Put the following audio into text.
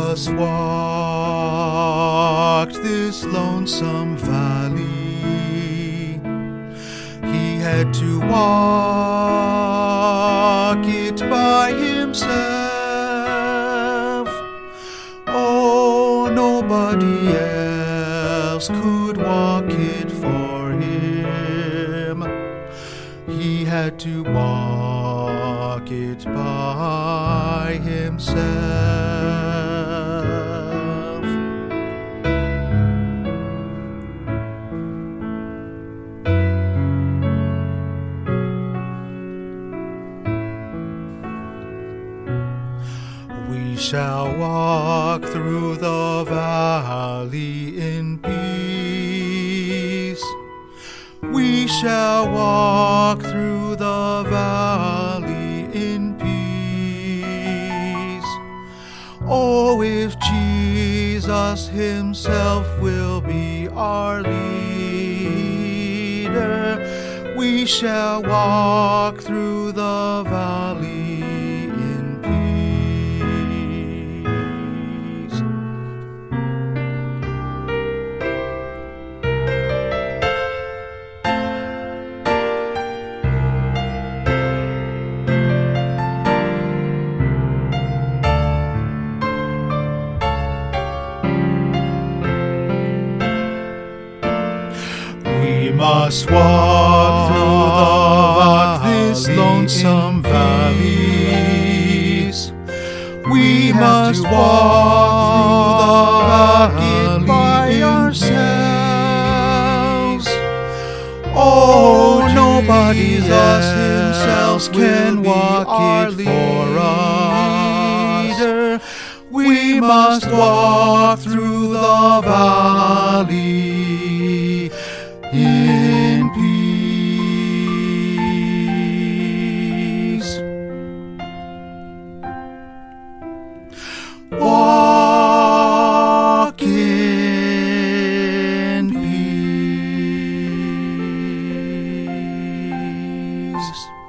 Jesus walked this lonesome valley. He had to walk it by himself. Oh, nobody else could walk it for him. He had to walk it by himself. We shall walk through the valley in peace. We shall walk through the valley in peace. Oh, if Jesus Himself will be our leader, we shall walk through the valley must walk through the this lonesome valleys. We must walk through the valley by ourselves. Oh, oh, nobody else himself can walk it for us. We must walk through the valley news.